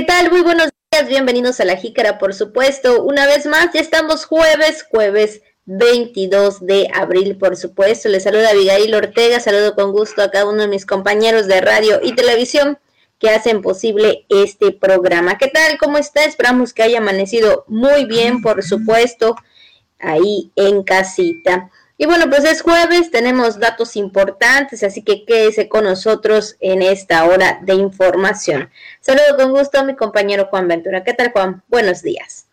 ¿Qué tal? Muy buenos días, bienvenidos a la Jícara, por supuesto. Una vez más, ya estamos jueves, jueves 22 de abril, por supuesto. Les saluda Abigail Ortega, saludo con gusto a cada uno de mis compañeros de radio y televisión que hacen posible este programa. ¿Qué tal? ¿Cómo está? Esperamos que haya amanecido muy bien, por supuesto, ahí en casita. Y bueno, pues es jueves, tenemos datos importantes, así que quédese con nosotros en esta hora de información. Saludo con gusto a mi compañero Juan Ventura. ¿Qué tal, Juan? Buenos días.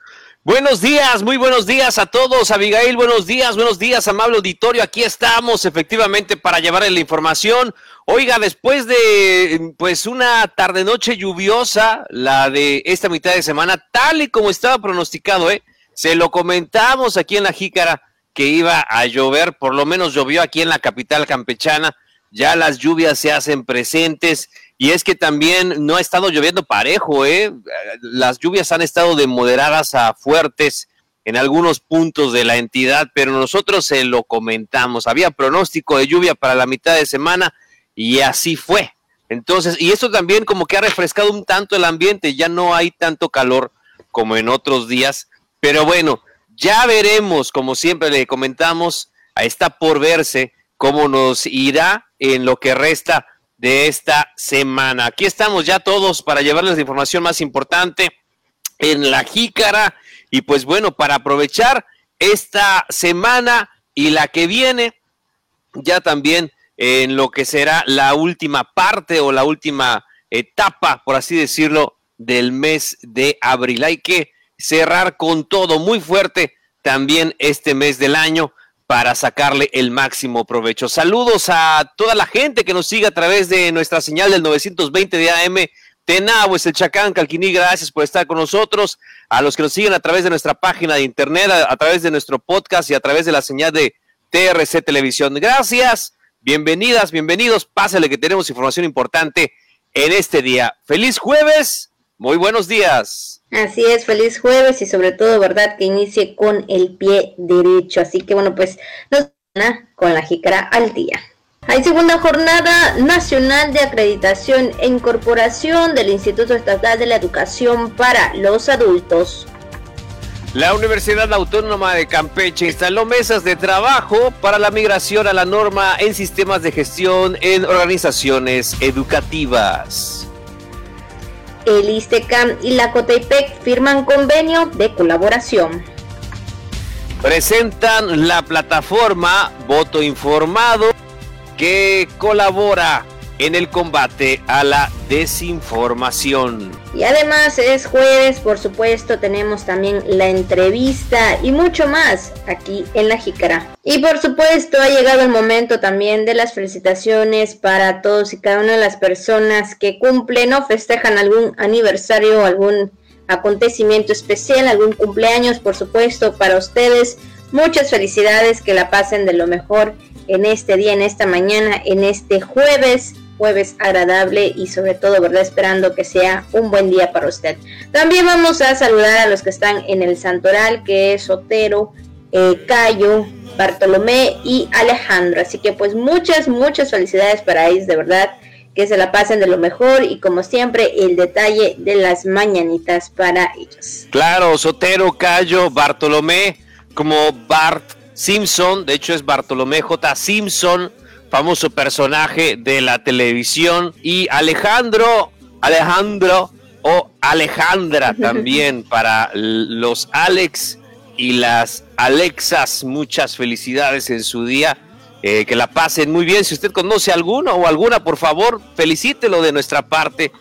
Buenos días, muy buenos días a todos. Abigail, buenos días, buenos días, amable auditorio. Aquí estamos efectivamente para llevarle la información. Oiga, después de pues una tarde noche lluviosa, la de esta mitad de semana, tal y como estaba pronosticado, ¿eh? Se lo comentamos aquí en la Jícara que iba a llover, por lo menos llovió aquí en la capital campechana, ya las lluvias se hacen presentes y es que también no ha estado lloviendo parejo, ¿eh? las lluvias han estado de moderadas a fuertes en algunos puntos de la entidad, pero nosotros se lo comentamos, había pronóstico de lluvia para la mitad de semana y así fue. Entonces, y esto también como que ha refrescado un tanto el ambiente, ya no hay tanto calor como en otros días, pero bueno, ya veremos, como siempre le comentamos, está por verse cómo nos irá en lo que resta de esta semana. Aquí estamos ya todos para llevarles la información más importante en la jícara y pues bueno, para aprovechar esta semana y la que viene, ya también en lo que será la última parte o la última etapa, por así decirlo, del mes de abril. Hay que cerrar con todo muy fuerte también este mes del año para sacarle el máximo provecho. Saludos a toda la gente que nos sigue a través de nuestra señal del 920 de AM. Tenabo es el Chacán, Calquiní, gracias por estar con nosotros. A los que nos siguen a través de nuestra página de internet, a, a través de nuestro podcast y a través de la señal de TRC Televisión. Gracias, bienvenidas, bienvenidos. Pásale que tenemos información importante en este día. Feliz jueves muy buenos días. Así es, feliz jueves y sobre todo, ¿verdad? Que inicie con el pie derecho. Así que bueno, pues nos con la jícara al día. Hay segunda jornada nacional de acreditación e incorporación del Instituto Estatal de la Educación para los Adultos. La Universidad Autónoma de Campeche instaló mesas de trabajo para la migración a la norma en sistemas de gestión en organizaciones educativas el ISTECAM y la COTEIPEC firman convenio de colaboración. Presentan la plataforma Voto Informado que colabora en el combate a la desinformación. Y además es jueves, por supuesto, tenemos también la entrevista y mucho más aquí en La Jícara. Y por supuesto ha llegado el momento también de las felicitaciones para todos y cada una de las personas que cumplen o festejan algún aniversario algún acontecimiento especial, algún cumpleaños, por supuesto, para ustedes. Muchas felicidades, que la pasen de lo mejor en este día, en esta mañana, en este jueves jueves agradable y sobre todo, ¿verdad? Esperando que sea un buen día para usted. También vamos a saludar a los que están en el Santoral, que es Sotero, eh, Cayo, Bartolomé y Alejandro. Así que pues muchas, muchas felicidades para ellos, de verdad. Que se la pasen de lo mejor y como siempre el detalle de las mañanitas para ellos. Claro, Sotero, Cayo, Bartolomé, como Bart Simpson, de hecho es Bartolomé J. Simpson, famoso personaje de la televisión, y Alejandro, Alejandro o Alejandra también para los Alex y las Alexas. Muchas felicidades en su día. Eh, que la pasen muy bien. Si usted conoce alguno o alguna, por favor, felicítelo de nuestra parte.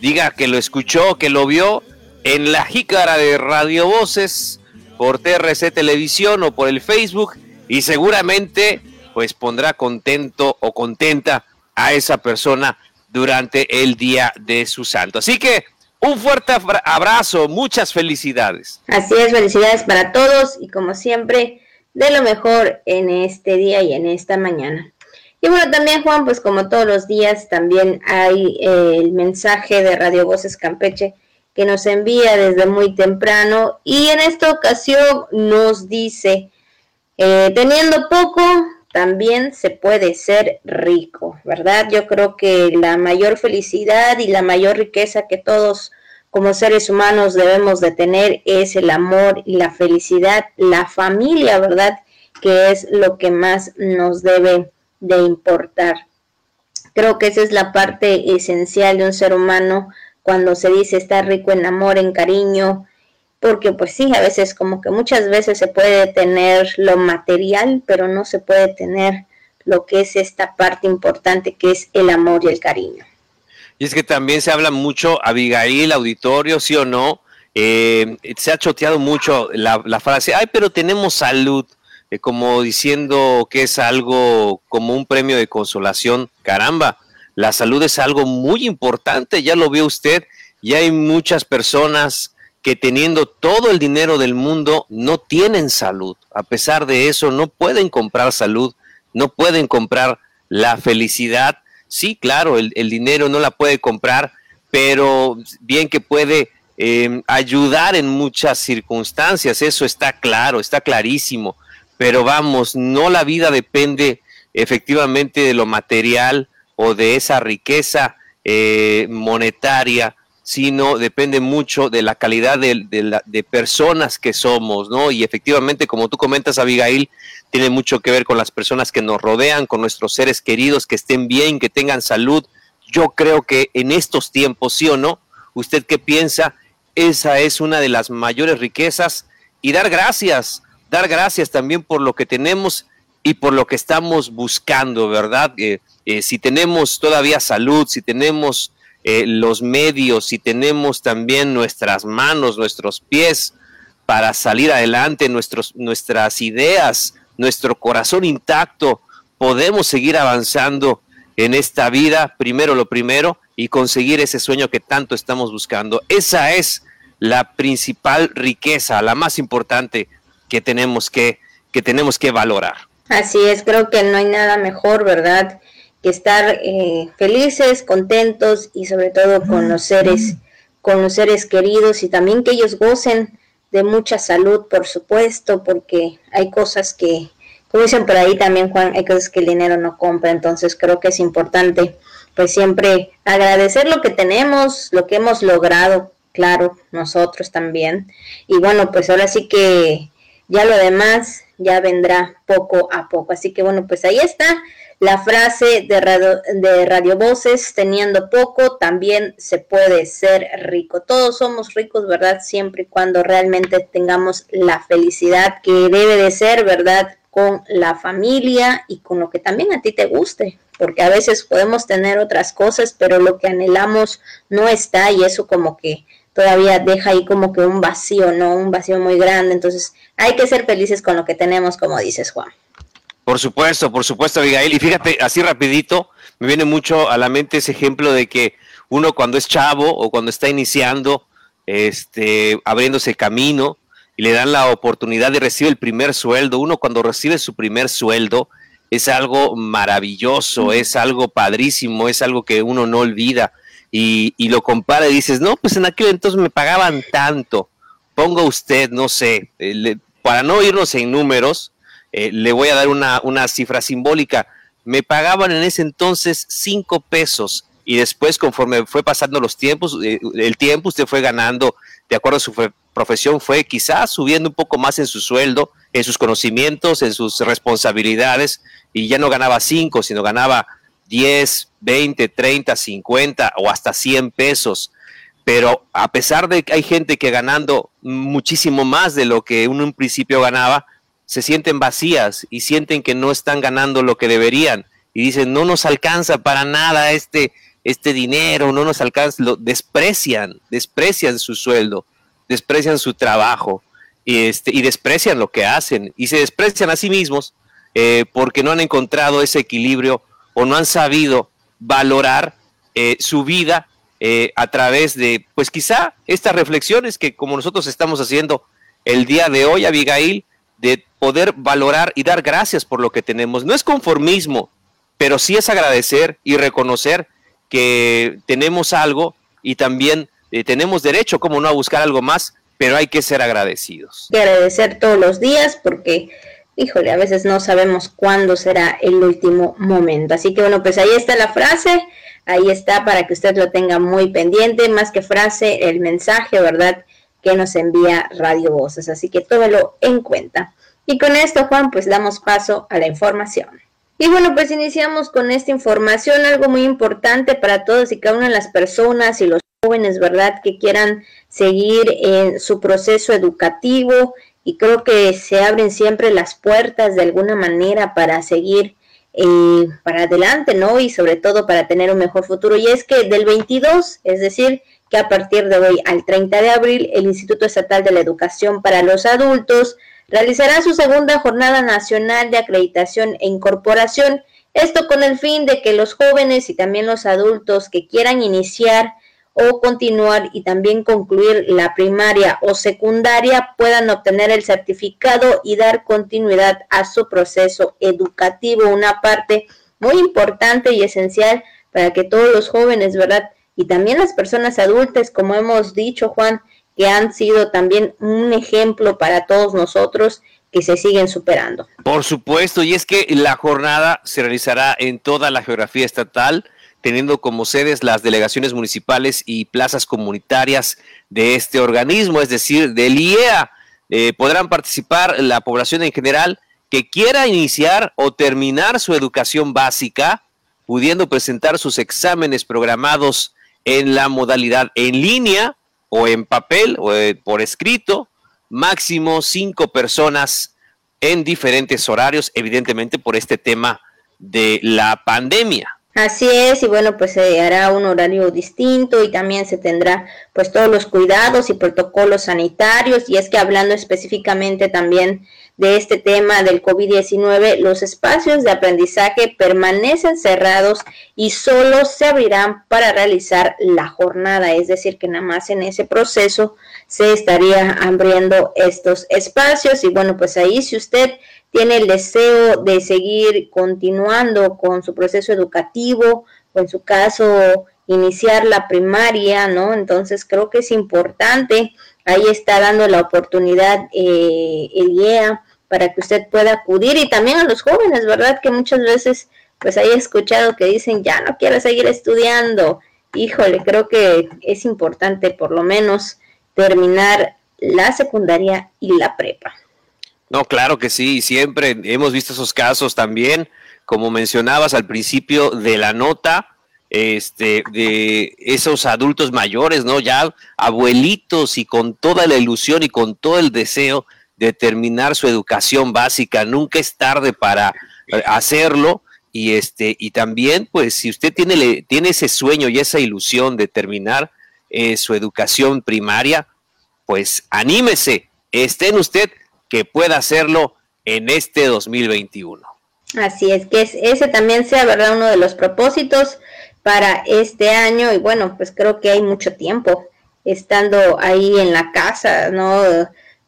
Diga que lo escuchó, que lo vio en la jícara de Radio Voces por TRC Televisión o por el Facebook y seguramente pues pondrá contento o contenta a esa persona durante el día de su santo. Así que un fuerte abrazo, muchas felicidades. Así es, felicidades para todos y como siempre, de lo mejor en este día y en esta mañana. Y bueno, también Juan, pues como todos los días, también hay eh, el mensaje de Radio Voces Campeche que nos envía desde muy temprano y en esta ocasión nos dice, eh, teniendo poco, también se puede ser rico, ¿verdad? Yo creo que la mayor felicidad y la mayor riqueza que todos como seres humanos debemos de tener es el amor y la felicidad, la familia, ¿verdad? Que es lo que más nos debe de importar. Creo que esa es la parte esencial de un ser humano cuando se dice estar rico en amor, en cariño, porque pues sí, a veces como que muchas veces se puede tener lo material, pero no se puede tener lo que es esta parte importante que es el amor y el cariño. Y es que también se habla mucho, Abigail, auditorio, sí o no, eh, se ha choteado mucho la, frase, ay, pero tenemos salud, eh, como diciendo que es algo como un premio de consolación. Caramba, la salud es algo muy importante, ya lo vio usted, y hay muchas personas que teniendo todo el dinero del mundo no tienen salud. A pesar de eso, no pueden comprar salud, no pueden comprar la felicidad. Sí, claro, el, dinero no la puede comprar, pero bien que puede em, ayudar en muchas circunstancias, eso está claro, está clarísimo, pero vamos, no la vida depende efectivamente de lo material o de esa riqueza eh, monetaria, sino depende mucho de la calidad de, de, personas que somos, ¿no? Y efectivamente, como tú comentas, Abigail, tiene mucho que ver con las personas que nos rodean, con nuestros seres queridos, que estén bien, que tengan salud. Yo creo que en estos tiempos, sí o no, ¿usted qué piensa? Esa es una de las mayores riquezas y dar gracias, dar gracias también por lo que tenemos y por lo que estamos buscando, ¿verdad? Eh, eh, si tenemos todavía salud, si tenemos eh, los medios, si tenemos también nuestras manos, nuestros pies para salir adelante, nuestros, nuestras ideas, nuestro corazón intacto, podemos seguir avanzando en esta vida, primero lo primero, y conseguir ese sueño que tanto estamos buscando. Esa es la principal riqueza, la más importante que tenemos que, que tenemos que valorar. Así es, creo que no hay nada mejor, ¿verdad? Que estar eh, felices, contentos y sobre todo con los seres, con los seres queridos y también que ellos gocen de mucha salud, por supuesto, porque hay cosas que, como dicen por ahí también, Juan, hay cosas que el dinero no compra, entonces creo que es importante pues siempre agradecer lo que tenemos, lo que hemos logrado, claro, nosotros también. Y bueno, pues ahora sí que ya lo demás ya vendrá poco a poco. Así que bueno, pues ahí está la frase de radio, de radio Voces, teniendo poco, también se puede ser rico. Todos somos ricos, ¿verdad? Siempre y cuando realmente tengamos la felicidad que debe de ser, ¿verdad? Con la familia y con lo que también a ti te guste, porque a veces podemos tener otras cosas, pero lo que anhelamos no está y eso como que todavía deja ahí como que un vacío, ¿no? Un vacío muy grande. Entonces hay que ser felices con lo que tenemos, como dices, Juan. Por supuesto, por supuesto, Abigail. Y fíjate, así rapidito, me viene mucho a la mente ese ejemplo de que uno cuando es chavo o cuando está iniciando, este, abriéndose camino y le dan la oportunidad de recibir el primer sueldo, uno cuando recibe su primer sueldo es algo maravilloso, es algo padrísimo, es algo que uno no olvida y, y lo compara y dices, no, pues en aquel entonces me pagaban tanto. Ponga usted, no sé, eh, para no irnos en números, eh, le voy a dar una, cifra simbólica. Me pagaban en ese entonces cinco pesos y después conforme fue pasando los tiempos, eh, el tiempo usted fue ganando, de acuerdo a su profesión, fue quizás subiendo un poco más en su sueldo, en sus conocimientos, en sus responsabilidades y ya no ganaba cinco, sino ganaba 10, 20, 30, 50 o hasta 100 pesos. Pero a pesar de que hay gente que ganando muchísimo más de lo que uno en principio ganaba, se sienten vacías y sienten que no están ganando lo que deberían. Y dicen no nos alcanza para nada este este dinero, no nos alcanza, lo desprecian, desprecian su sueldo, desprecian su trabajo y, este, y desprecian lo que hacen y se desprecian a sí mismos eh, porque no han encontrado ese equilibrio o no han sabido valorar eh, su vida eh, a través de, pues quizá estas reflexiones que como nosotros estamos haciendo el día de hoy, Abigail, de poder valorar y dar gracias por lo que tenemos. No es conformismo, pero sí es agradecer y reconocer que tenemos algo y también eh, tenemos derecho, como no, a buscar algo más, pero hay que ser agradecidos. Y agradecer todos los días porque, híjole, a veces no sabemos cuándo será el último momento. Así que bueno, pues ahí está la frase. ahí está para que usted lo tenga muy pendiente, más que frase, el mensaje, ¿verdad? Que nos envía Radio Voces. Así que tómelo en cuenta. Y con esto, Juan, pues damos paso a la información. Y bueno, pues iniciamos con esta información, algo muy importante para todos y cada una de las personas y los jóvenes, ¿verdad? Que quieran seguir en su proceso educativo y creo que se abren siempre las puertas de alguna manera para seguir eh, para adelante, ¿no? Y sobre todo para tener un mejor futuro. Y es que del 22, es decir, que a partir de hoy al 30 de abril, el Instituto Estatal de la Educación para los Adultos realizará su segunda jornada nacional de acreditación e incorporación. Esto con el fin de que los jóvenes y también los adultos que quieran iniciar o continuar y también concluir la primaria o secundaria puedan obtener el certificado y dar continuidad a su proceso educativo, una parte muy importante y esencial para que todos los jóvenes, ¿verdad? Y también las personas adultas, como hemos dicho, Juan, que han sido también un ejemplo para todos nosotros que se siguen superando. Por supuesto, y es que la jornada se realizará en toda la geografía estatal teniendo como sedes las delegaciones municipales y plazas comunitarias de este organismo, es decir, del IEA. Eh, podrán participar la población en general que quiera iniciar o terminar su educación básica, pudiendo presentar sus exámenes programados en la modalidad en línea o en papel o eh, por escrito, máximo cinco personas en diferentes horarios, evidentemente por este tema de la pandemia. Así es, y bueno, pues se hará un horario distinto y también se tendrá pues todos los cuidados y protocolos sanitarios y es que hablando específicamente también de este tema del COVID-19, los espacios de aprendizaje permanecen cerrados y solo se abrirán para realizar la jornada, es decir, que nada más en ese proceso se estaría abriendo estos espacios y bueno, pues ahí si usted tiene el deseo de seguir continuando con su proceso educativo o en su caso iniciar la primaria, ¿no? Entonces creo que es importante, ahí está dando la oportunidad eh, el IEA para que usted pueda acudir y también a los jóvenes, ¿verdad? Que muchas veces pues he escuchado que dicen, ya no quiero seguir estudiando. Híjole, creo que es importante por lo menos terminar la secundaria y la prepa. No, claro que sí, siempre hemos visto esos casos también, como mencionabas al principio de la nota, este, de esos adultos mayores, ¿no? Ya abuelitos y con toda la ilusión y con todo el deseo de terminar su educación básica. Nunca es tarde para hacerlo. Y este, y también, pues, si usted tiene, tiene ese sueño y esa ilusión de terminar eh, su educación primaria, pues anímese, esté en usted que pueda hacerlo en este 2021. Así es, que ese también sea, ¿verdad? Uno de los propósitos para este año y bueno, pues creo que hay mucho tiempo estando ahí en la casa, ¿no?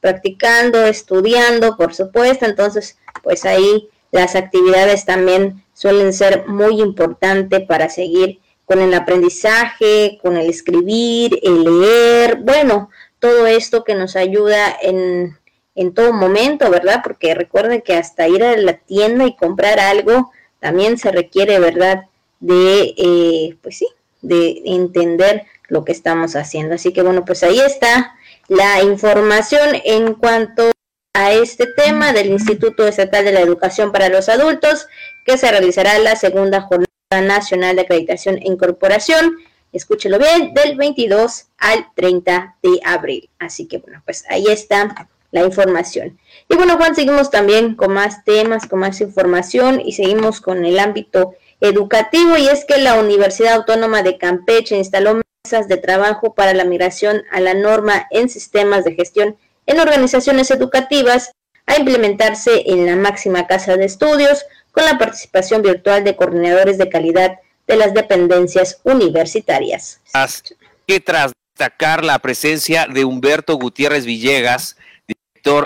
Practicando, estudiando, por supuesto, entonces pues ahí las actividades también suelen ser muy importantes para seguir con el aprendizaje, con el escribir, el leer, bueno, todo esto que nos ayuda en en todo momento, ¿verdad? Porque recuerden que hasta ir a la tienda y comprar algo también se requiere, ¿verdad? De, eh, pues sí, de entender lo que estamos haciendo. Así que bueno, pues ahí está la información en cuanto a este tema del Instituto Estatal de la Educación para los Adultos, que se realizará la segunda jornada nacional de acreditación e incorporación. Escúchelo bien, del 22 al 30 de abril. Así que bueno, pues ahí está la información. Y bueno, Juan, seguimos también con más temas, con más información y seguimos con el ámbito educativo y es que la Universidad Autónoma de Campeche instaló mesas de trabajo para la migración a la norma en sistemas de gestión en organizaciones educativas a implementarse en la máxima casa de estudios con la participación virtual de coordinadores de calidad de las dependencias universitarias. Que tras destacar la presencia de Humberto Gutiérrez Villegas,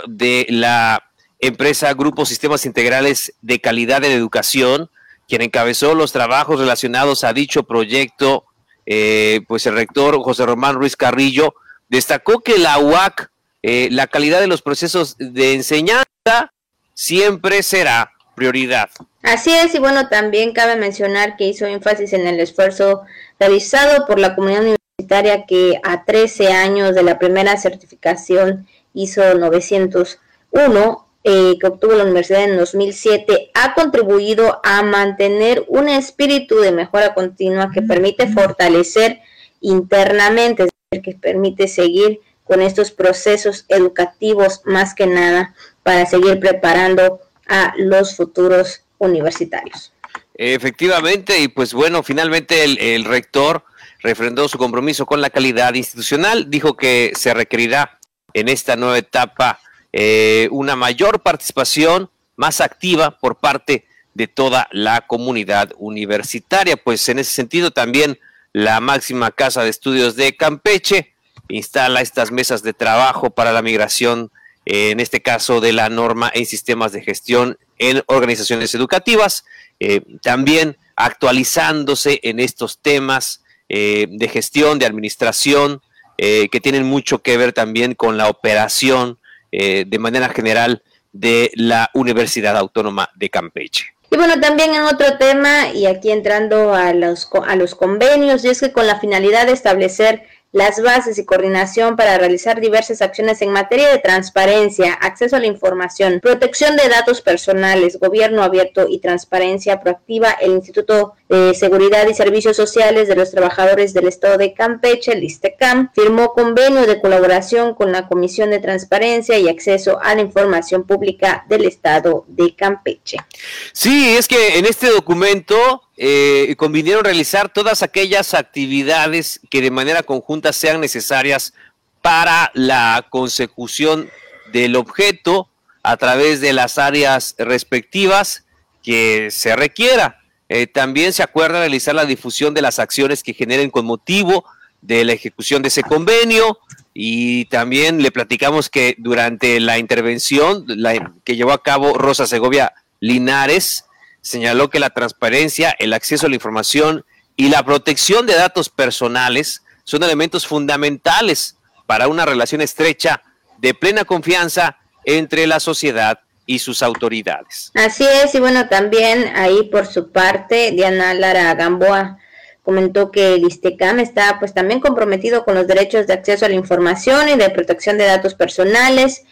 de la empresa Grupo Sistemas Integrales de Calidad en Educación, quien encabezó los trabajos relacionados a dicho proyecto, eh, pues el rector José Román Ruiz Carrillo destacó que la UAC, eh, la calidad de los procesos de enseñanza siempre será prioridad. Así es, y bueno, también cabe mencionar que hizo énfasis en el esfuerzo realizado por la comunidad universitaria que a 13 años de la primera certificación ISO 901 eh, que obtuvo la universidad en 2007 ha contribuido a mantener un espíritu de mejora continua que permite fortalecer internamente, es decir, que permite seguir con estos procesos educativos más que nada para seguir preparando a los futuros universitarios. Efectivamente, y pues bueno, finalmente el, rector refrendó su compromiso con la calidad institucional, dijo que se requerirá en esta nueva etapa eh, una mayor participación más activa por parte de toda la comunidad universitaria. Pues en ese sentido también la máxima casa de estudios de Campeche instala estas mesas de trabajo para la migración, eh, en este caso de la norma en sistemas de gestión en organizaciones educativas, eh, también actualizándose en estos temas eh, de gestión, de administración, que tienen mucho que ver también con la operación de manera general de la Universidad Autónoma de Campeche. Y bueno, también en otro tema, y aquí entrando a los, a los convenios, y es que con la finalidad de establecer las bases y coordinación para realizar diversas acciones en materia de transparencia, acceso a la información, protección de datos personales, gobierno abierto y transparencia proactiva, el Instituto de Seguridad y Servicios Sociales de los Trabajadores del Estado de Campeche, el ISTECAM, firmó convenio de colaboración con la Comisión de Transparencia y Acceso a la Información Pública del Estado de Campeche. Sí, es que en este documento eh, convinieron realizar todas aquellas actividades que de manera conjunta sean necesarias para la consecución del objeto a través de las áreas respectivas que se requiera. Eh, también se acuerda realizar la difusión de las acciones que generen con motivo de la ejecución de ese convenio y también le platicamos que durante la intervención que llevó a cabo Rosa Segovia Linares, señaló que la transparencia, el acceso a la información y la protección de datos personales son elementos fundamentales para una relación estrecha de plena confianza entre la sociedad y sus autoridades. Así es, y bueno, también ahí por su parte, Diana Lara Gamboa comentó que el ISTECAM está pues también comprometido con los derechos de acceso a la información y de protección de datos personales,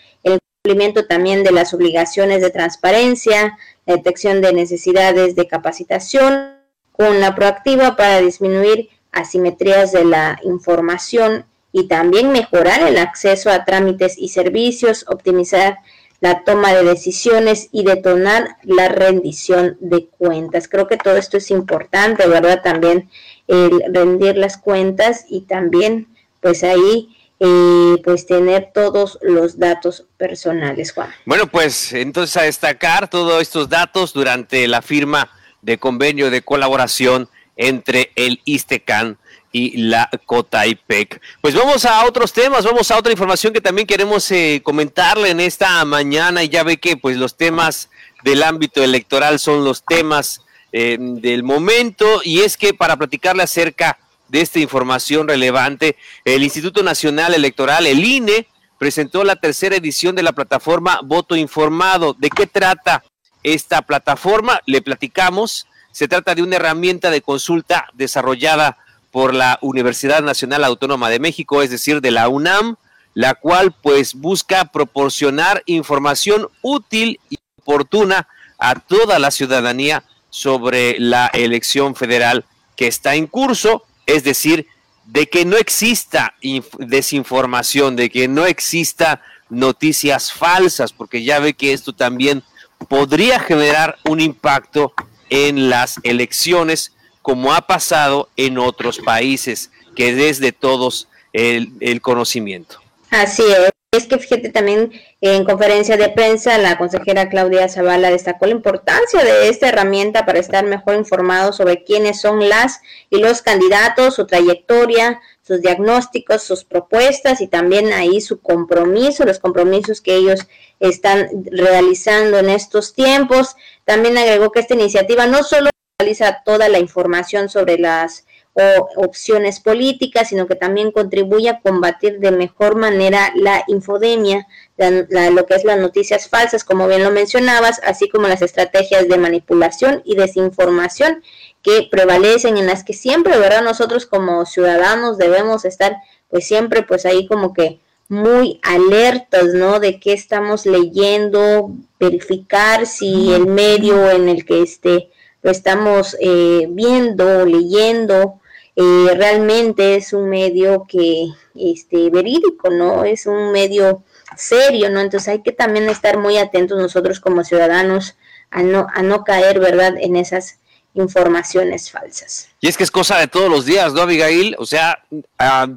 cumplimiento también de las obligaciones de transparencia, detección de necesidades de capacitación, con la proactiva para disminuir asimetrías de la información y también mejorar el acceso a trámites y servicios, optimizar la toma de decisiones y detonar la rendición de cuentas. Creo que todo esto es importante, ¿verdad? También el rendir las cuentas y también pues ahí eh, pues tener todos los datos personales, Juan. Bueno, pues entonces a destacar todos estos datos durante la firma de convenio de colaboración entre el ISTECAN y la COTAIPEC. Pues vamos a otros temas, vamos a otra información que también queremos eh, comentarle en esta mañana y ya ve que pues los temas del ámbito electoral son los temas eh, del momento y es que para platicarle acerca de esta información relevante, el Instituto Nacional Electoral, el INE, presentó la tercera edición de la plataforma Voto Informado. ¿De qué trata esta plataforma? Le platicamos. Se trata de una herramienta de consulta desarrollada por la Universidad Nacional Autónoma de México, es decir, de la UNAM, la cual pues busca proporcionar información útil y oportuna a toda la ciudadanía sobre la elección federal que está en curso es decir, de que no exista desinformación, de que no exista noticias falsas, porque ya ve que esto también podría generar un impacto en las elecciones, como ha pasado en otros países, que desde todos el, el conocimiento. Así es. Es que fíjate también en conferencia de prensa la consejera Claudia Zavala destacó la importancia de esta herramienta para estar mejor informados sobre quiénes son las y los candidatos, su trayectoria, sus diagnósticos, sus propuestas y también ahí su compromiso, los compromisos que ellos están realizando en estos tiempos. También agregó que esta iniciativa no solo realiza toda la información sobre las o opciones políticas, sino que también contribuye a combatir de mejor manera la infodemia, lo que es las noticias falsas, como bien lo mencionabas, así como las estrategias de manipulación y desinformación que prevalecen, en las que siempre, ¿verdad? Nosotros como ciudadanos debemos estar pues siempre pues ahí como que muy alertas, ¿no? De qué estamos leyendo, verificar si el medio en el que este, lo estamos eh, viendo, leyendo, eh, realmente es un medio que, este, verídico, ¿no? Es un medio serio, ¿no? Entonces hay que también estar muy atentos nosotros como ciudadanos a no, a no caer, ¿verdad?, en esas informaciones falsas. Y es que es cosa de todos los días, ¿no, Abigail? O sea,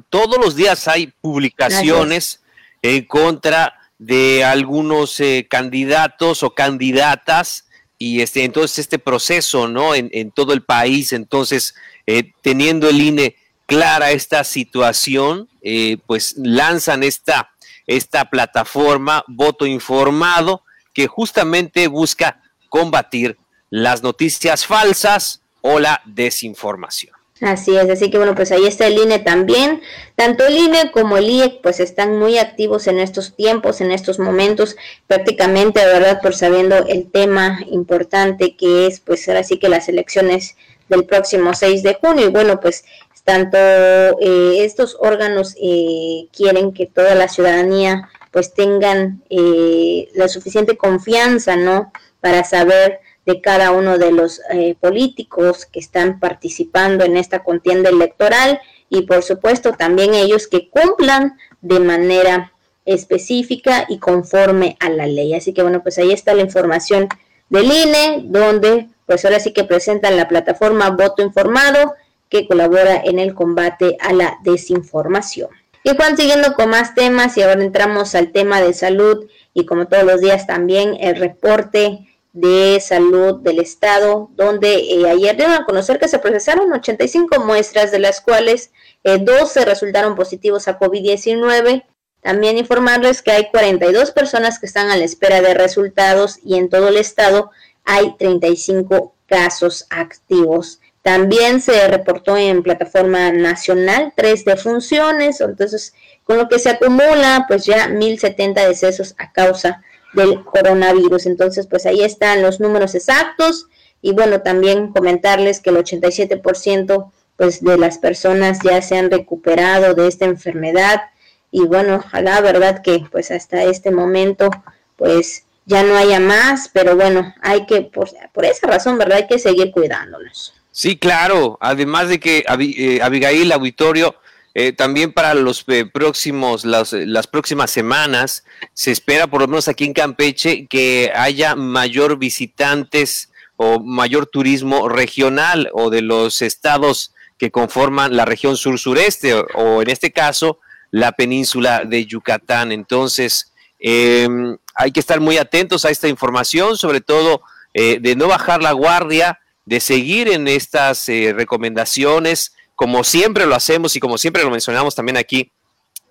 todos los días hay publicaciones en contra de algunos eh, candidatos o candidatas y este entonces este proceso, ¿no? En, todo el país, entonces eh, teniendo el INE clara esta situación, eh, pues lanzan esta esta plataforma Voto Informado que justamente busca combatir las noticias falsas o la desinformación. Así es, así que bueno, pues ahí está el INE también. Tanto el INE como el IEC pues están muy activos en estos tiempos, en estos momentos, prácticamente, de verdad, por sabiendo el tema importante que es pues ahora sí que las elecciones del próximo 6 de junio. Y bueno, pues tanto eh, estos órganos eh, quieren que toda la ciudadanía pues tengan eh, la suficiente confianza, ¿no? Para saber de cada uno de los eh, políticos que están participando en esta contienda electoral y por supuesto también ellos que cumplan de manera específica y conforme a la ley. Así que bueno, pues ahí está la información del INE, donde pues ahora sí que presentan la plataforma Voto Informado que colabora en el combate a la desinformación. Y Juan, siguiendo con más temas y ahora entramos al tema de salud y como todos los días también el reporte de Salud del Estado, donde eh, ayer dieron a conocer que se procesaron 85 muestras, de las cuales 12 eh, resultaron positivos a COVID-19. También informarles que hay 42 personas que están a la espera de resultados y en todo el estado hay 35 casos activos. También se reportó en plataforma nacional tres defunciones, entonces con lo que se acumula, pues ya 1070 decesos a causa del coronavirus. Entonces, pues ahí están los números exactos y bueno, también comentarles que el 87% pues de las personas ya se han recuperado de esta enfermedad y bueno, la verdad que pues hasta este momento pues ya no haya más, pero bueno, hay que por, esa razón, ¿verdad? Hay que seguir cuidándonos. Sí, claro, además de que eh, Abigail Auditorio eh, también para los eh, próximos, las, las, próximas semanas, se espera, por lo menos aquí en Campeche, que haya mayor visitantes o mayor turismo regional o de los estados que conforman la región sur-sureste o, en este caso la península de Yucatán. Entonces, em, hay que estar muy atentos a esta información, sobre todo eh, de no bajar la guardia, de seguir en estas recomendaciones como siempre lo hacemos y como siempre lo mencionamos también aquí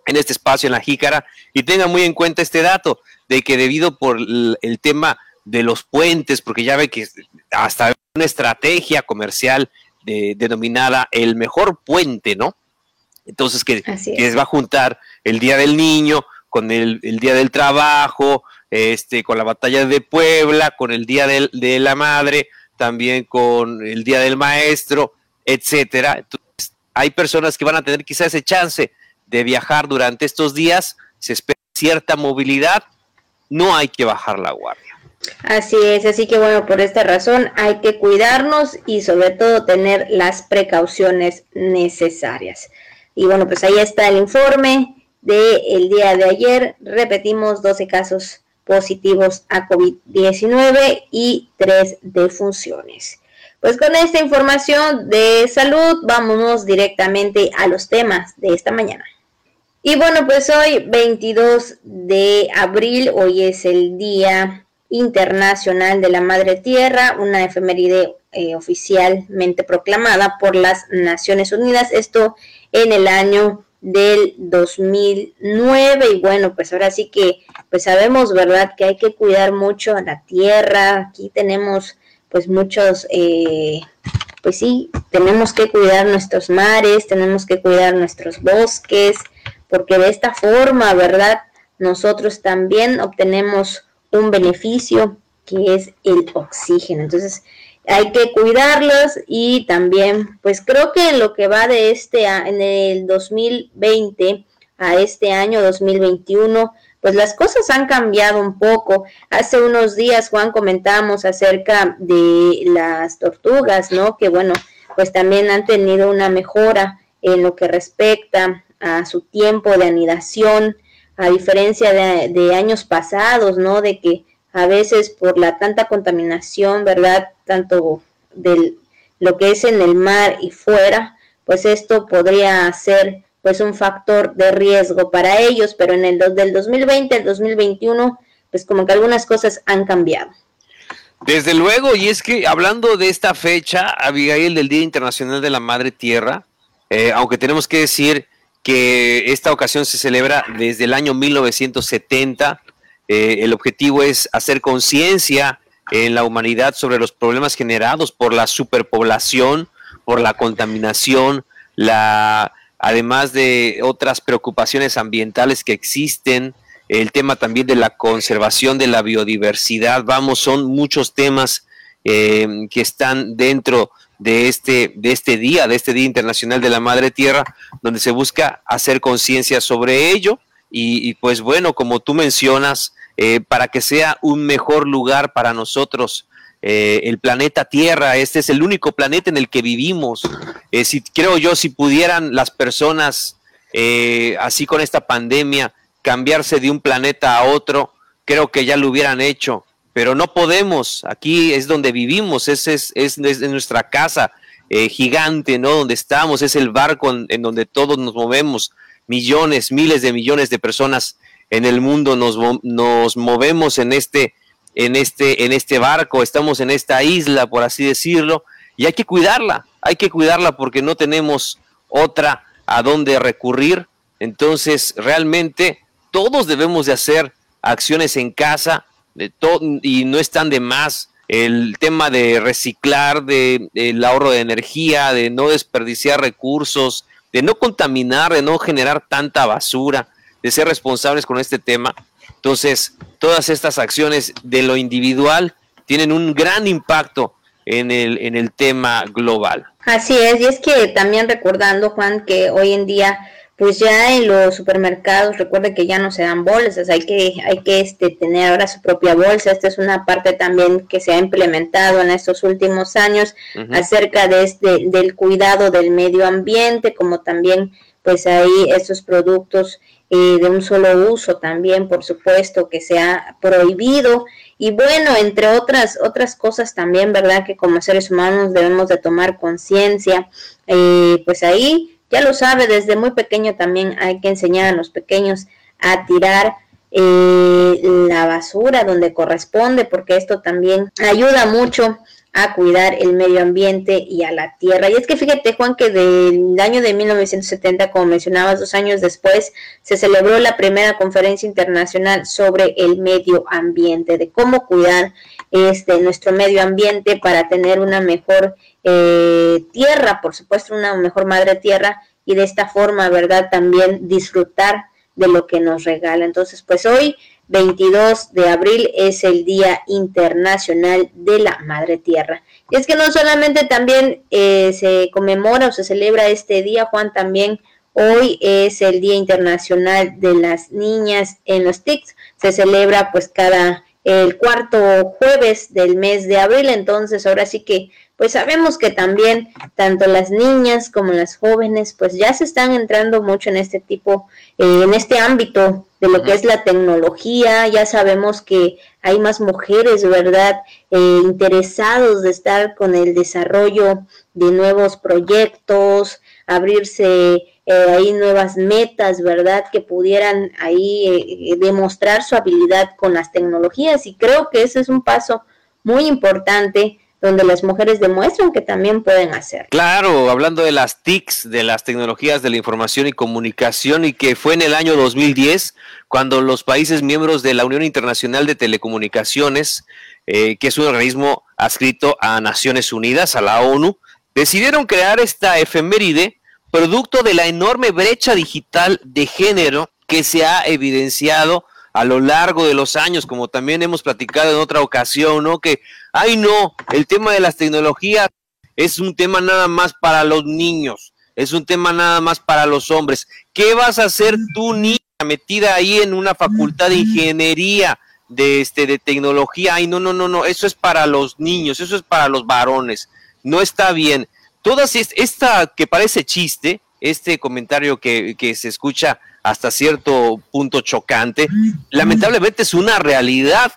en este espacio en la jícara, y tengan muy en cuenta este dato de que debido por el tema de los puentes, porque ya ve que hasta una estrategia comercial denominada el mejor puente, ¿no? Entonces que, les va a juntar el Día del Niño con el, Día del Trabajo, este, con la batalla de Puebla, con el Día de la Madre, también con el Día del Maestro, etcétera hay personas que van a tener quizás ese chance de viajar durante estos días, se espera cierta movilidad, no hay que bajar la guardia. Así es, así que bueno, por esta razón hay que cuidarnos y sobre todo tener las precauciones necesarias. Y bueno, pues ahí está el informe del el día de ayer. Repetimos 12 casos positivos a COVID-19 y 3 defunciones. Pues con esta información de salud, vámonos directamente a los temas de esta mañana. Y bueno, pues hoy 22 de abril, hoy es el Día Internacional de la Madre Tierra, una efeméride eh, oficialmente proclamada por las Naciones Unidas, esto en el año del 2009 y bueno, pues ahora sí que pues sabemos, ¿verdad? Que hay que cuidar mucho a la tierra, aquí tenemos pues muchos, eh, pues sí, tenemos que cuidar nuestros mares, tenemos que cuidar nuestros bosques, porque de esta forma, ¿verdad? Nosotros también obtenemos un beneficio que es el oxígeno. Entonces, hay que cuidarlos y también, pues creo que en lo que va de este, en el 2020 a este año 2021, pues las cosas han cambiado un poco. Hace unos días, Juan, comentamos acerca de las tortugas, ¿no? Que bueno, pues también han tenido una mejora en lo que respecta a su tiempo de anidación, a diferencia de, años pasados, ¿no? De que a veces por la tanta contaminación, ¿verdad? Tanto de lo que es en el mar y fuera, pues esto podría ser pues un factor de riesgo para ellos, pero en el del 2020 al 2021, pues como que algunas cosas han cambiado. Desde luego, y es que hablando de esta fecha, Abigail, del Día Internacional de la Madre Tierra, eh, aunque tenemos que decir que esta ocasión se celebra desde el año 1970, eh, el objetivo es hacer conciencia en la humanidad sobre los problemas generados por la superpoblación, por la contaminación, la además de otras preocupaciones ambientales que existen, el tema también de la conservación de la biodiversidad, vamos, son muchos temas eh, que están dentro de este, de este día, de este Día Internacional de la Madre Tierra, donde se busca hacer conciencia sobre ello. Y, pues bueno, como tú mencionas, eh, para que sea un mejor lugar para nosotros, eh, el planeta Tierra, este es el único planeta en el que vivimos. Eh, si, creo yo, si pudieran las personas, así con esta pandemia, cambiarse de un planeta a otro, creo que ya lo hubieran hecho, pero no podemos. Aquí es donde vivimos, es, es, es, nuestra casa gigante, ¿no? Donde estamos, es el barco en, donde todos nos movemos, millones, miles de millones de personas en el mundo nos, nos movemos en este en este, en este barco, estamos en esta isla, por así decirlo, y hay que cuidarla, hay que cuidarla porque no tenemos otra a dónde recurrir. Entonces, realmente todos debemos de hacer acciones en casa de y no están de más el tema de reciclar, de, el ahorro de energía, de no desperdiciar recursos, de no contaminar, de no generar tanta basura, de ser responsables con este tema. Entonces, todas estas acciones de lo individual tienen un gran impacto en el, en el tema global. Así es, y es que también recordando, Juan, que hoy en día, pues ya en los supermercados, recuerde que ya no se dan bolsas, hay que, hay que este, tener ahora su propia bolsa. Esta es una parte también que se ha implementado en estos últimos años acerca de este, del cuidado del medio ambiente, como también pues ahí estos productos de un solo uso también, por supuesto, que se ha prohibido. Y bueno, entre otras, otras cosas también, ¿verdad? Que como seres humanos debemos de tomar conciencia. Eh, pues ahí, ya lo sabe, desde muy pequeño también hay que enseñar a los pequeños a tirar eh, la basura donde corresponde, porque esto también ayuda mucho a cuidar el medio ambiente y a la tierra. Y es que fíjate, Juan, que del año de 1970, como mencionabas, dos años después, se celebró la primera conferencia internacional sobre el medio ambiente, de cómo cuidar este nuestro medio ambiente para tener una mejor eh, tierra, por supuesto, una mejor madre tierra, y de esta forma, ¿verdad? También disfrutar de lo que nos regala. Entonces, pues hoy 22 de abril es el Día Internacional de la Madre Tierra. Y es que no solamente también eh, se conmemora o se celebra este día, Juan, también hoy es el Día Internacional de las Niñas en los TICs. Se celebra pues cada el cuarto jueves del mes de abril, entonces ahora sí que pues sabemos que también tanto las niñas como las jóvenes pues ya se están entrando mucho en este tipo, eh, en este ámbito de lo que es la tecnología, ya sabemos que hay más mujeres, ¿verdad?, eh, interesados de estar con el desarrollo de nuevos proyectos, abrirse eh, ahí nuevas metas, ¿verdad?, que pudieran ahí demostrar su habilidad con las tecnologías y creo que ese es un paso muy importante donde las mujeres demuestran que también pueden hacer. Claro, hablando de las TICs, de las tecnologías de la información y comunicación, y que fue en el año 2010 cuando los países miembros de la Unión Internacional de Telecomunicaciones, eh, que es un organismo adscrito a Naciones Unidas, a la ONU, decidieron crear esta efeméride producto de la enorme brecha digital de género que se ha evidenciado a lo largo de los años, como también hemos platicado en otra ocasión, ¿no? Que, ay no, el tema de las tecnologías es un tema nada más para los niños, es un tema nada más para los hombres. ¿Qué vas a hacer tú, niña, metida ahí en una facultad de ingeniería, de, este, de tecnología? Ay, no, no, no, no, eso es para los niños, eso es para los varones, no está bien. Todas esta que parece chiste, este comentario que, se escucha hasta cierto punto chocante, lamentablemente es una realidad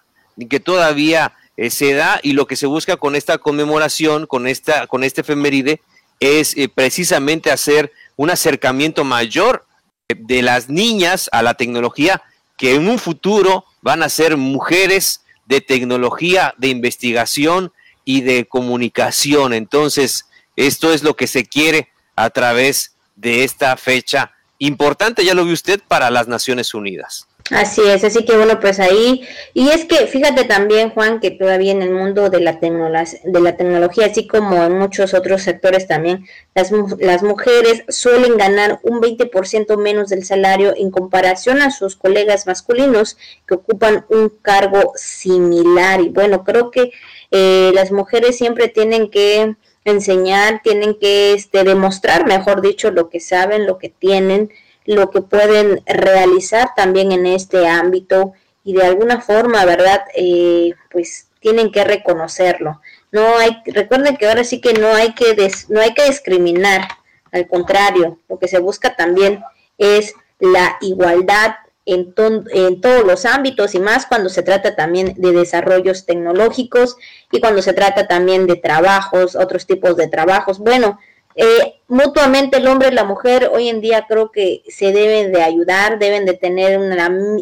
que todavía eh, se da y lo que se busca con esta conmemoración, con esta, con este efeméride, es eh, precisamente hacer un acercamiento mayor de las niñas a la tecnología, que en un futuro van a ser mujeres de tecnología, de investigación y de comunicación. Entonces, esto es lo que se quiere a través de esta fecha importante, ya lo vio usted, para las Naciones Unidas. Así es, así que bueno, pues ahí, y es que fíjate también, Juan, que todavía en el mundo de la, de la tecnología, así como en muchos otros sectores también, las, las mujeres suelen ganar un 20% menos del salario en comparación a sus colegas masculinos que ocupan un cargo similar. Y bueno, creo que eh, las mujeres siempre tienen que enseñar, tienen que este, demostrar, mejor dicho, lo que saben, lo que tienen, lo que pueden realizar también en este ámbito y de alguna forma, ¿verdad? Eh, pues tienen que reconocerlo. No hay, recuerden que ahora sí que no hay que no hay que discriminar, al contrario, lo que se busca también es la igualdad en, todos los ámbitos y más cuando se trata también de desarrollos tecnológicos y cuando se trata también de trabajos, otros tipos de trabajos. Bueno, eh, mutuamente el hombre y la mujer hoy en día creo que se deben de ayudar, deben de tener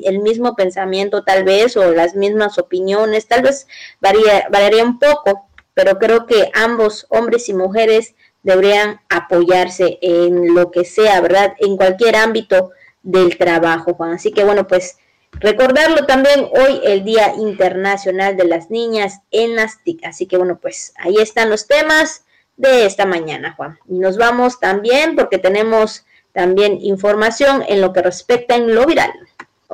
el mismo pensamiento tal vez o las mismas opiniones, tal vez varía, variaría un poco, pero creo que ambos, hombres y mujeres, deberían apoyarse en lo que sea, ¿verdad? En cualquier ámbito del trabajo, Juan. Así que bueno, pues recordarlo también hoy el Día Internacional de las Niñas en las TIC. Así que bueno, pues ahí están los temas de esta mañana, Juan. Y nos vamos también porque tenemos también información en lo que respecta en lo viral.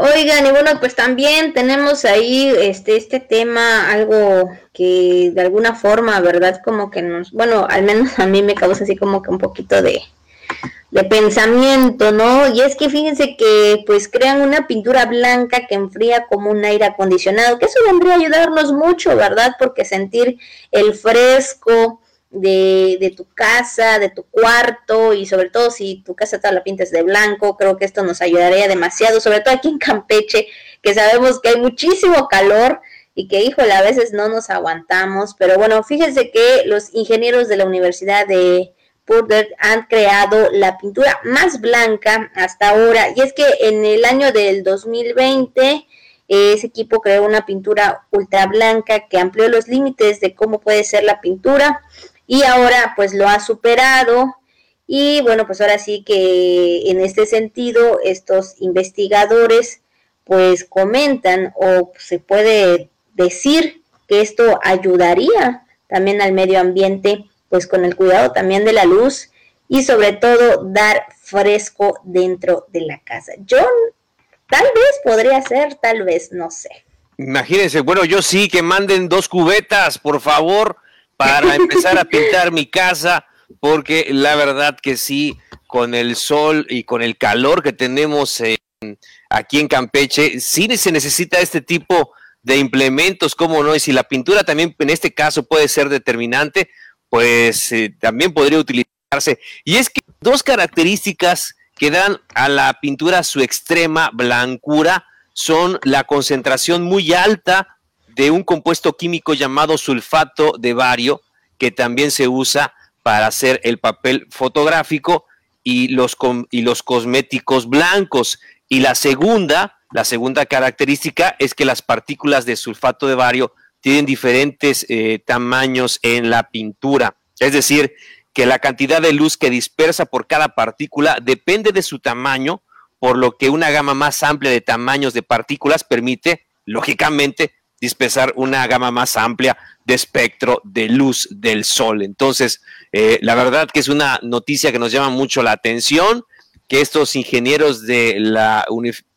Oigan, y bueno, pues también tenemos ahí este, este tema, algo que de alguna forma, ¿verdad? Como que nos, bueno, al menos a mí me causa así como que un poquito de, de pensamiento, ¿no? Y es que fíjense que pues crean una pintura blanca que enfría como un aire acondicionado, que eso vendría a ayudarnos mucho, ¿verdad? Porque sentir el fresco de, de tu casa, de tu cuarto y sobre todo si tu casa toda la pintas de blanco, creo que esto nos ayudaría demasiado, sobre todo aquí en Campeche, que sabemos que hay muchísimo calor y que, híjole, a veces no nos aguantamos, pero bueno, fíjense que los ingenieros de la Universidad de han creado la pintura más blanca hasta ahora. Y es que en el año del 2020 ese equipo creó una pintura ultra blanca que amplió los límites de cómo puede ser la pintura y ahora pues lo ha superado. Y bueno, pues ahora sí que en este sentido estos investigadores pues comentan o se puede decir que esto ayudaría también al medio ambiente pues con el cuidado también de la luz y sobre todo dar fresco dentro de la casa. Yo tal vez podría ser, tal vez, no sé. Imagínense, bueno, yo sí que manden dos cubetas, por favor, para empezar a pintar mi casa, porque la verdad que sí, con el sol y con el calor que tenemos aquí en Campeche, sí se necesita este tipo de implementos, ¿cómo no? Y si la pintura también en este caso puede ser determinante, pues eh, también podría utilizarse. Y es que dos características que dan a la pintura su extrema blancura son la concentración muy alta de un compuesto químico llamado sulfato de bario, que también se usa para hacer el papel fotográfico y los, y los cosméticos blancos. Y la segunda, la segunda característica es que las partículas de sulfato de bario tienen diferentes eh, tamaños en la pintura. Es decir, que la cantidad de luz que dispersa por cada partícula depende de su tamaño, por lo que una gama más amplia de tamaños de partículas permite, lógicamente, dispensar una gama más amplia de espectro de luz del sol. Entonces, eh, la verdad que es una noticia que nos llama mucho la atención, que estos ingenieros de la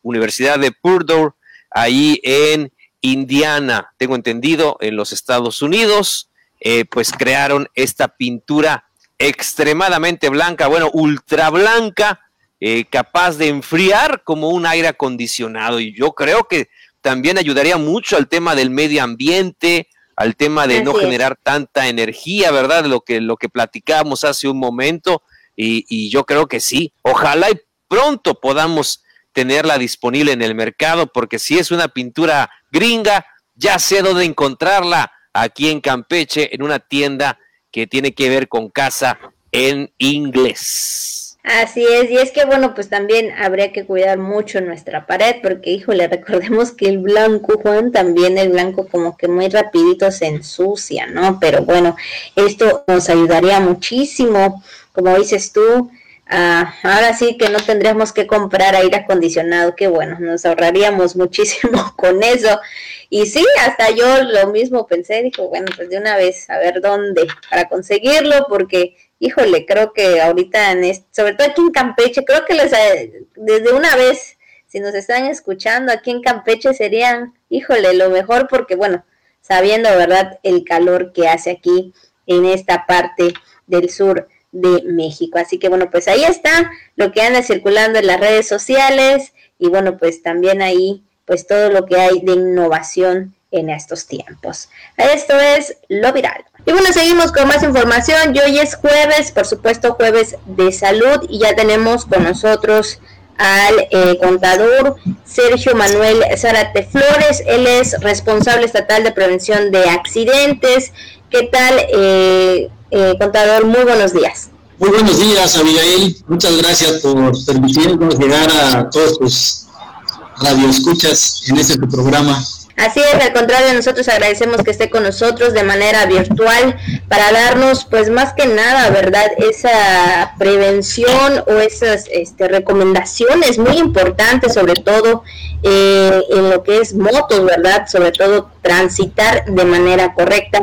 Universidad de Purdue, ahí en Indiana, tengo entendido, en los Estados Unidos, eh, pues crearon esta pintura extremadamente blanca, bueno, ultra blanca, eh, capaz de enfriar como un aire acondicionado. Y yo creo que también ayudaría mucho al tema del medio ambiente, al tema de no generar tanta energía, ¿verdad? Lo que, lo que platicábamos hace un momento. Y, y yo creo que sí. Ojalá y pronto podamos tenerla disponible en el mercado, porque si es una pintura gringa, ya sé dónde encontrarla aquí en Campeche, en una tienda que tiene que ver con casa en inglés. Así es, y es que bueno, pues también habría que cuidar mucho nuestra pared, porque híjole, recordemos que el blanco, Juan, también el blanco como que muy rapidito se ensucia, ¿no? Pero bueno, esto nos ayudaría muchísimo, como dices tú, ah, ahora sí que no tendríamos que comprar aire acondicionado, que bueno, nos ahorraríamos muchísimo con eso. Y sí, hasta yo lo mismo pensé, dijo, bueno, pues de una vez, a ver dónde para conseguirlo, porque híjole, creo que ahorita, en sobre todo aquí en Campeche, creo que les, eh, desde una vez, si nos están escuchando aquí en Campeche, serían, híjole, lo mejor porque, bueno, sabiendo, ¿verdad?, el calor que hace aquí en esta parte del sur de México. Así que, bueno, pues ahí está lo que anda circulando en las redes sociales y, bueno, pues también ahí, pues todo lo que hay de innovación en estos tiempos. Esto es lo viral. Y bueno, seguimos con más información. Y hoy es jueves, por supuesto, jueves de salud y ya tenemos con nosotros al eh, contador Sergio Manuel Zárate Flores. Él es responsable estatal de prevención de accidentes. ¿Qué tal, eh, eh, contador? Muy buenos días. Muy buenos días, Abigail. Muchas gracias por permitirnos llegar a todos tus radioescuchas en este programa. Así es, al contrario, nosotros agradecemos que esté con nosotros de manera virtual para darnos, pues más que nada, ¿verdad? Esa prevención o esas este, recomendaciones muy importantes, sobre todo eh, en lo que es motos, ¿verdad? Sobre todo transitar de manera correcta.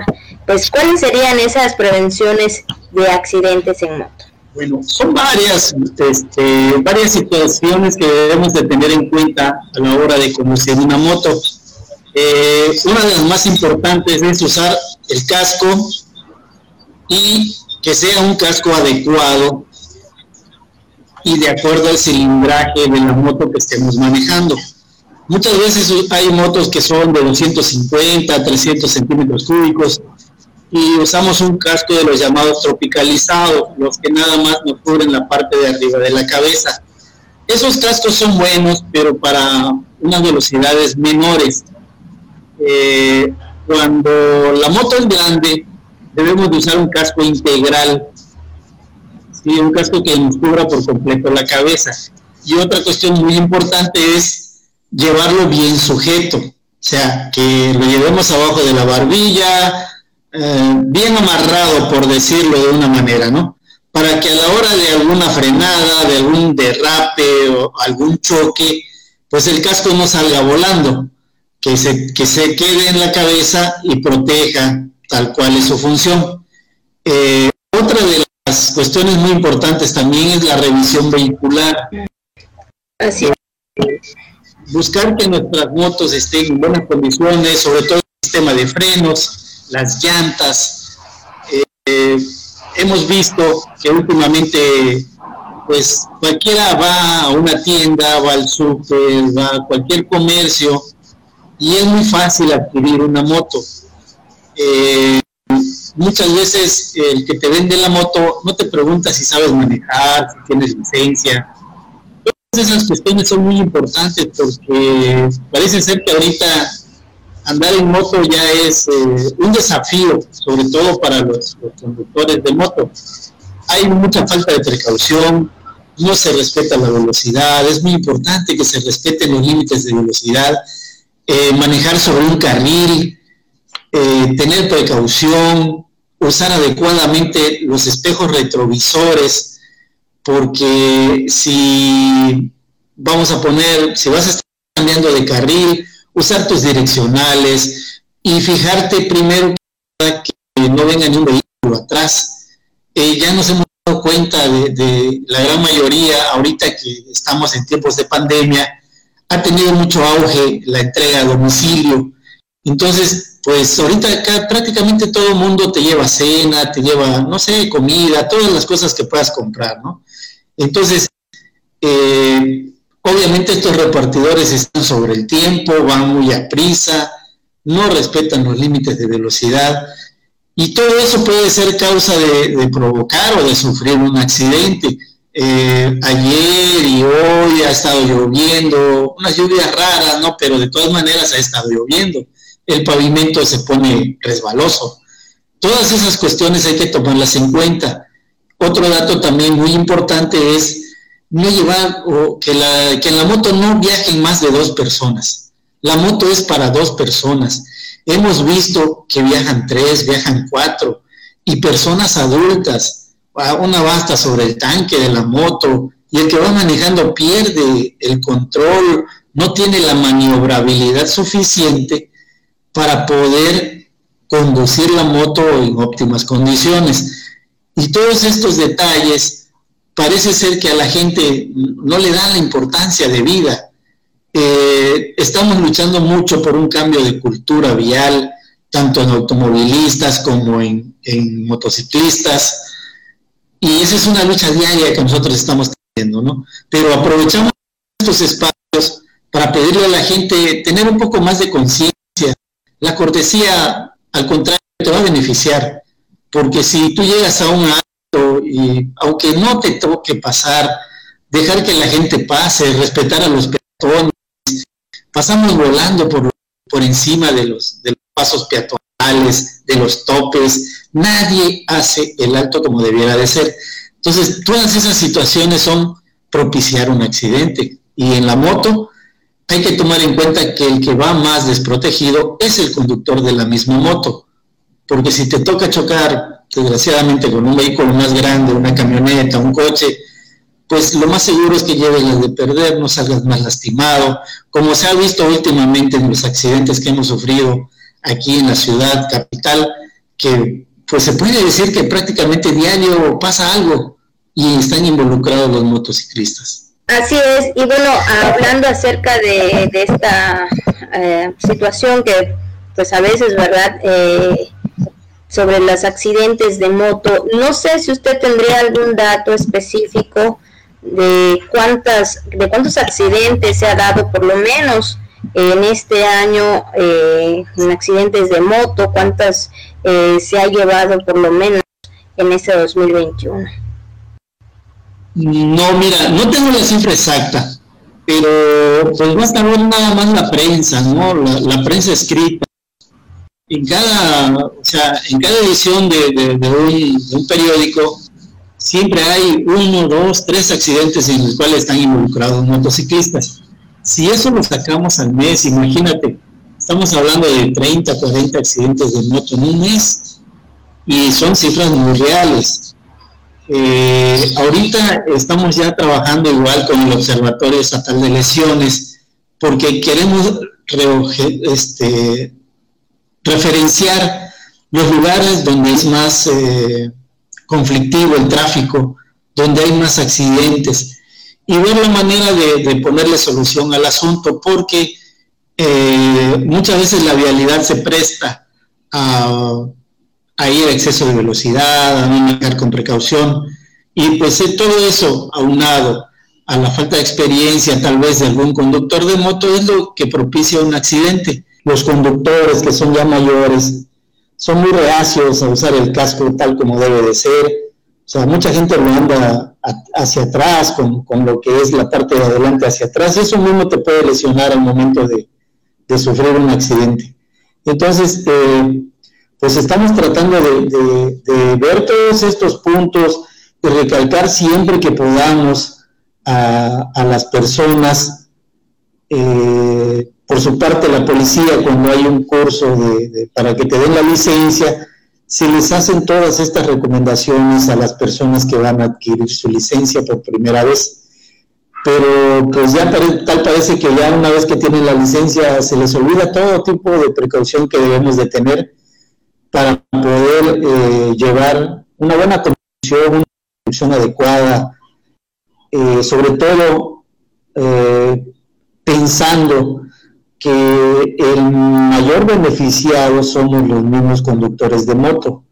Pues, ¿cuáles serían esas prevenciones de accidentes en moto? Bueno, son varias, este, varias situaciones que debemos de tener en cuenta a la hora de conducir una moto. Eh, una de las más importantes es usar el casco y que sea un casco adecuado y de acuerdo al cilindraje de la moto que estemos manejando. Muchas veces hay motos que son de 250, 300 centímetros cúbicos y usamos un casco de los llamados tropicalizados, los que nada más nos cubren la parte de arriba de la cabeza. Esos cascos son buenos, pero para unas velocidades menores. Eh, cuando la moto es grande, debemos de usar un casco integral, ¿sí? un casco que nos cubra por completo la cabeza. Y otra cuestión muy importante es llevarlo bien sujeto, o sea, que lo llevemos abajo de la barbilla, eh, bien amarrado, por decirlo de una manera, ¿no? Para que a la hora de alguna frenada, de algún derrape o algún choque, pues el casco no salga volando que se, que se quede en la cabeza y proteja tal cual es su función. Eh, otra de las cuestiones muy importantes también es la revisión vehicular. Así Buscar que nuestras motos estén en buenas condiciones, sobre todo el sistema de frenos, las llantas. Eh, hemos visto que últimamente pues cualquiera va a una tienda, va al súper, va a cualquier comercio y es muy fácil adquirir una moto. Eh, muchas veces el que te vende la moto no te pregunta si sabes manejar, si tienes licencia. Todas esas cuestiones son muy importantes porque parece ser que ahorita andar en moto ya es eh, un desafío, sobre todo para los, los, conductores de moto. Hay mucha falta de precaución, no se respeta la velocidad, es muy importante que se respeten los límites de velocidad eh, manejar sobre un carril, eh, tener precaución, usar adecuadamente los espejos retrovisores, porque si vamos a poner, si vas a estar cambiando de carril, usar tus direccionales, y fijarte primero que no venga ni un vehículo atrás. Eh, ya nos hemos dado cuenta de, la gran mayoría, ahorita que estamos en tiempos de pandemia, ha tenido mucho auge la entrega a domicilio. Entonces, pues ahorita acá prácticamente todo el mundo te lleva cena, te lleva, no sé, comida, todas las cosas que puedas comprar, ¿no? Entonces, eh, obviamente estos repartidores están sobre el tiempo, van muy a prisa, no respetan los límites de velocidad y todo eso puede ser causa de, provocar o de sufrir un accidente. Eh, ayer y hoy ha estado lloviendo, unas lluvias raras, ¿no? Pero de todas maneras ha estado lloviendo. El pavimento se pone resbaloso. Todas esas cuestiones hay que tomarlas en cuenta. Otro dato también muy importante es no llevar o que, la, que en la moto no viajen más de dos personas la moto es para dos personas. Hemos visto que viajan tres, viajan cuatro, y personas adultas. Una basta sobre el tanque de la moto, y el que va manejando pierde el control, no tiene la maniobrabilidad suficiente para poder conducir la moto en óptimas condiciones. Y todos estos detalles parece ser que a la gente no le dan la importancia de vida eh, estamos luchando mucho por un cambio de cultura vial, tanto en automovilistas como en, motociclistas, y esa es una lucha diaria que nosotros estamos teniendo, ¿no? Pero aprovechamos estos espacios para pedirle a la gente tener un poco más de conciencia. La cortesía, al contrario, te va a beneficiar, porque si tú llegas a un y aunque no te toque pasar, dejar que la gente pase, respetar a los peatones, pasamos volando por, por encima de los, pasos peatonales, de los topes, nadie hace el alto como debiera de ser. Entonces, todas esas situaciones son propiciar un accidente. Y en la moto hay que tomar en cuenta que el que va más desprotegido es el conductor de la misma moto. Porque si te toca chocar, desgraciadamente, con un vehículo más grande, una camioneta, un coche, pues lo más seguro es que lleves las de perder, no salgas más lastimado, como se ha visto últimamente en los accidentes que hemos sufrido aquí en la ciudad capital, que pues se puede decir que prácticamente diario pasa algo y están involucrados los motociclistas. Así es, y bueno, hablando acerca de, esta eh, situación que pues a veces, ¿verdad? Eh, sobre los accidentes de moto, no sé si usted tendría algún dato específico de cuántas de cuántos accidentes se ha dado por lo menos en este año eh, en accidentes de moto cuántas eh, se ha llevado por lo menos en este 2021 no mira no tengo la cifra exacta pero pues va a estar nada más la prensa no la, prensa escrita en cada o sea en cada edición de, un periódico siempre hay uno, dos, tres accidentes en los cuales están involucrados motociclistas. Si eso lo sacamos al mes, imagínate, estamos hablando de 30, 40 accidentes de moto en un mes y son cifras muy reales. Eh, ahorita estamos ya trabajando igual con el Observatorio Estatal de Lesiones porque queremos este, referenciar los lugares donde es más... Eh, conflictivo el tráfico, donde hay más accidentes, y ver la manera de, ponerle solución al asunto, porque eh, muchas veces la vialidad se presta a, ir a exceso de velocidad, a no manejar con precaución, y pues eh, todo eso aunado a la falta de experiencia tal vez de algún conductor de moto es lo que propicia un accidente. Los conductores que son ya mayores, son muy reacios a usar el casco tal como debe de ser. O sea, mucha gente lo anda hacia atrás, con, lo que es la parte de adelante hacia atrás, eso mismo te puede lesionar al momento de, sufrir un accidente. Entonces, eh, pues estamos tratando de, ver todos estos puntos y recalcar siempre que podamos a, las personas eh, por su parte la policía cuando hay un curso de, para que te den la licencia, se les hacen todas estas recomendaciones a las personas que van a adquirir su licencia por primera vez. pero pues ya tal parece que ya una vez que tienen la licencia se les olvida todo tipo de precaución que debemos de tener para poder eh, llevar una buena conducción, una conducción adecuada, eh, sobre todo eh, pensando que el mayor beneficiado somos los mismos conductores de moto.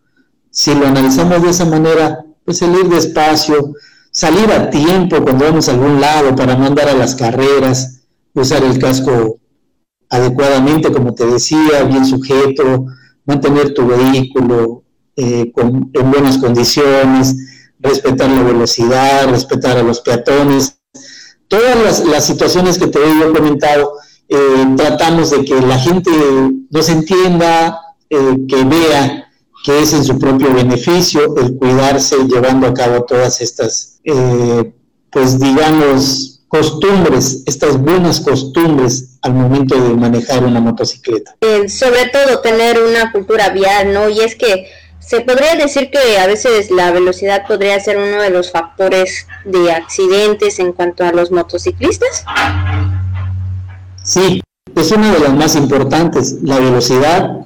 Si lo analizamos de esa manera, pues el ir despacio, salir a tiempo cuando vamos a algún lado para no andar a las carreras, usar el casco adecuadamente, como te decía, bien sujeto, mantener tu vehículo eh, en buenas condiciones, respetar la velocidad, respetar a los peatones. Todas las, situaciones que te he comentado, eh, tratamos de que la gente nos entienda, eh, que vea que es en su propio beneficio el cuidarse llevando a cabo todas estas, eh, pues digamos, costumbres, estas buenas costumbres al momento de manejar una motocicleta. sobre todo tener una cultura vial, ¿no? Y es que se podría decir que a veces la velocidad podría ser uno de los factores de accidentes en cuanto a los motociclistas. Sí, es una de las más importantes, la velocidad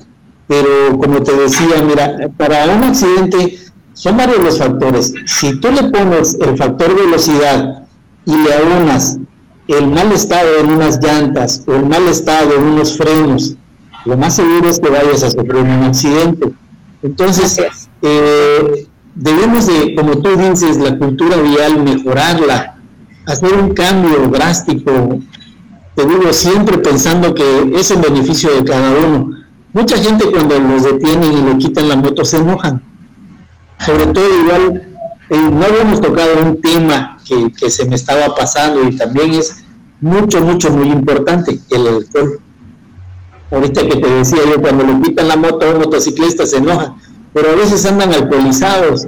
pero como te decía, mira, para un accidente son varios los factores. Si tú le pones el factor velocidad y le aunas el mal estado en unas llantas o el mal estado en unos frenos, lo más seguro es que vayas a sufrir un accidente. Entonces, eh, debemos de, como tú dices, la cultura vial, mejorarla, hacer un cambio drástico, te digo, siempre pensando que es en beneficio de cada uno Mucha gente cuando los detienen y le quitan la moto se enojan. Sobre todo igual, eh, no habíamos tocado un tema que, se me estaba pasando y también es mucho, mucho, muy importante, el alcohol. Ahorita que te decía yo, cuando le quitan la moto a un motociclista se enoja, pero a veces andan alcoholizados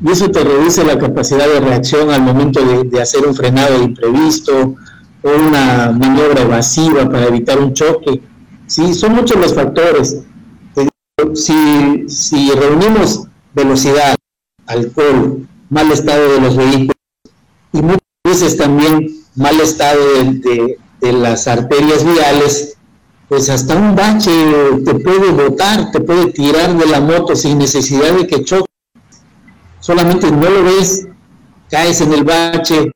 y eso te reduce la capacidad de reacción al momento de hacer un frenado imprevisto o una maniobra evasiva para evitar un choque Sí, son muchos los factores. Si, si reunimos velocidad, alcohol, mal estado de los vehículos y muchas veces también mal estado de, las arterias viales, pues hasta un bache te puede botar, te puede tirar de la moto sin necesidad de que choque. Solamente no lo ves, caes en el bache,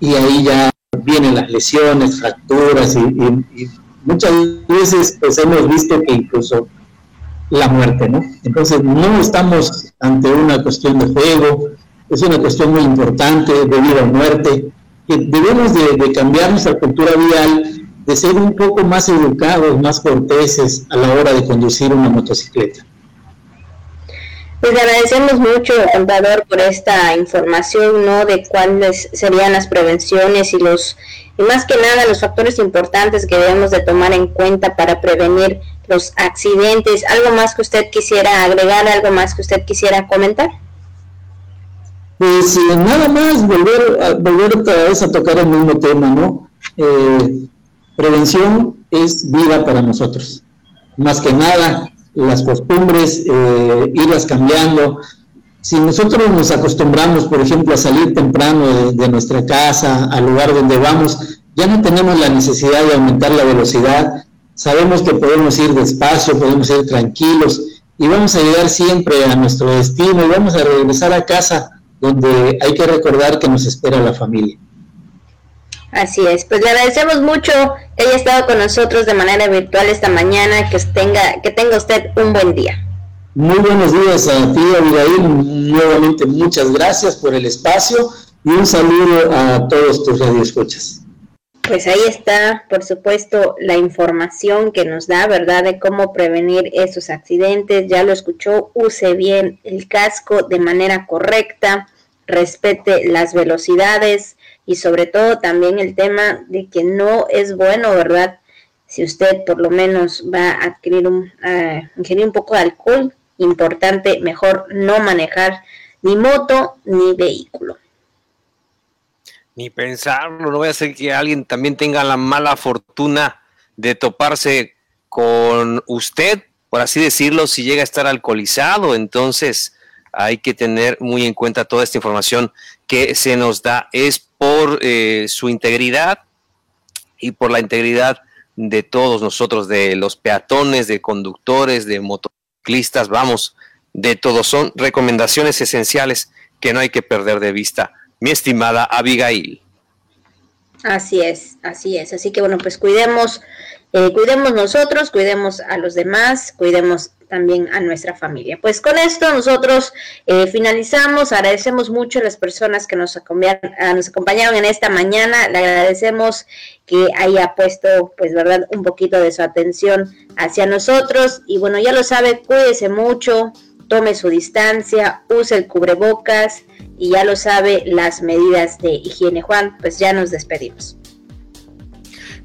y ahí ya vienen las lesiones, fracturas y, muchas veces pues hemos visto que incluso la muerte, ¿no? Entonces no estamos ante una cuestión de juego, es una cuestión muy importante de vida o muerte, que debemos de, de cambiar nuestra cultura vial, de ser un poco más educados, más corteses a la hora de conducir una motocicleta. Pues le agradecemos mucho, contador, por esta información, ¿no? De cuáles serían las prevenciones y los, y más que nada los factores importantes que debemos de tomar en cuenta para prevenir los accidentes. ¿Algo más que usted quisiera agregar? ¿Algo más que usted quisiera comentar? Pues nada más, volver, volver otra vez a tocar el mismo tema, ¿no? Eh, prevención es vida para nosotros. Más que nada, las costumbres, eh, irlas cambiando. Si nosotros nos acostumbramos, por ejemplo, a salir temprano de, nuestra casa, al lugar donde vamos, ya no tenemos la necesidad de aumentar la velocidad, sabemos que podemos ir despacio, podemos ir tranquilos y vamos a llegar siempre a nuestro destino y vamos a regresar a casa donde hay que recordar que nos espera la familia. Así es, pues le agradecemos mucho que haya estado con nosotros de manera virtual esta mañana, que tenga, que tenga usted un buen día. Muy buenos días a ti, Abigail. Nuevamente muchas gracias por el espacio y un saludo a todos tus radioescuchas. Pues ahí está, por supuesto, la información que nos da, ¿verdad?, de cómo prevenir esos accidentes. Ya lo escuchó, use bien el casco de manera correcta, respete las velocidades, y sobre todo también el tema de que no es bueno, ¿verdad? Si usted por lo menos va a adquirir un, un poco de alcohol, importante, mejor no manejar ni moto ni vehículo. Ni pensarlo, no voy a hacer que alguien también tenga la mala fortuna de toparse con usted, por así decirlo, si llega a estar alcoholizado. Entonces, hay que tener muy en cuenta toda esta información que se nos da. Es por eh, su integridad y por la integridad de todos nosotros, de los peatones, de conductores, de motociclistas, vamos, de todos. Son recomendaciones esenciales que no hay que perder de vista. Mi estimada Abigail. Así es, así es. Así que bueno, pues cuidemos, eh, cuidemos nosotros, cuidemos a los demás, cuidemos también a nuestra familia. Pues con esto nosotros eh, finalizamos. Agradecemos mucho a las personas que nos, nos acompañaron en esta mañana. Le agradecemos que haya puesto, pues, verdad, un poquito de su atención hacia nosotros. Y bueno, ya lo sabe, cuídese mucho, tome su distancia, use el cubrebocas y ya lo sabe, las medidas de higiene. Juan, pues ya nos despedimos.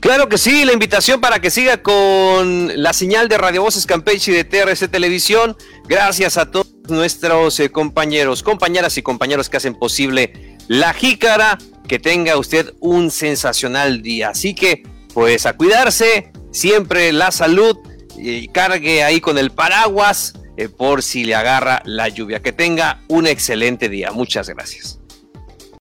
Claro que sí, la invitación para que siga con la señal de Radio Voces Campeche y de TRC Televisión. Gracias a todos nuestros eh, compañeros, compañeras y compañeros que hacen posible la jícara. Que tenga usted un sensacional día. Así que, pues a cuidarse, siempre la salud y cargue ahí con el paraguas eh, por si le agarra la lluvia. Que tenga un excelente día. Muchas gracias.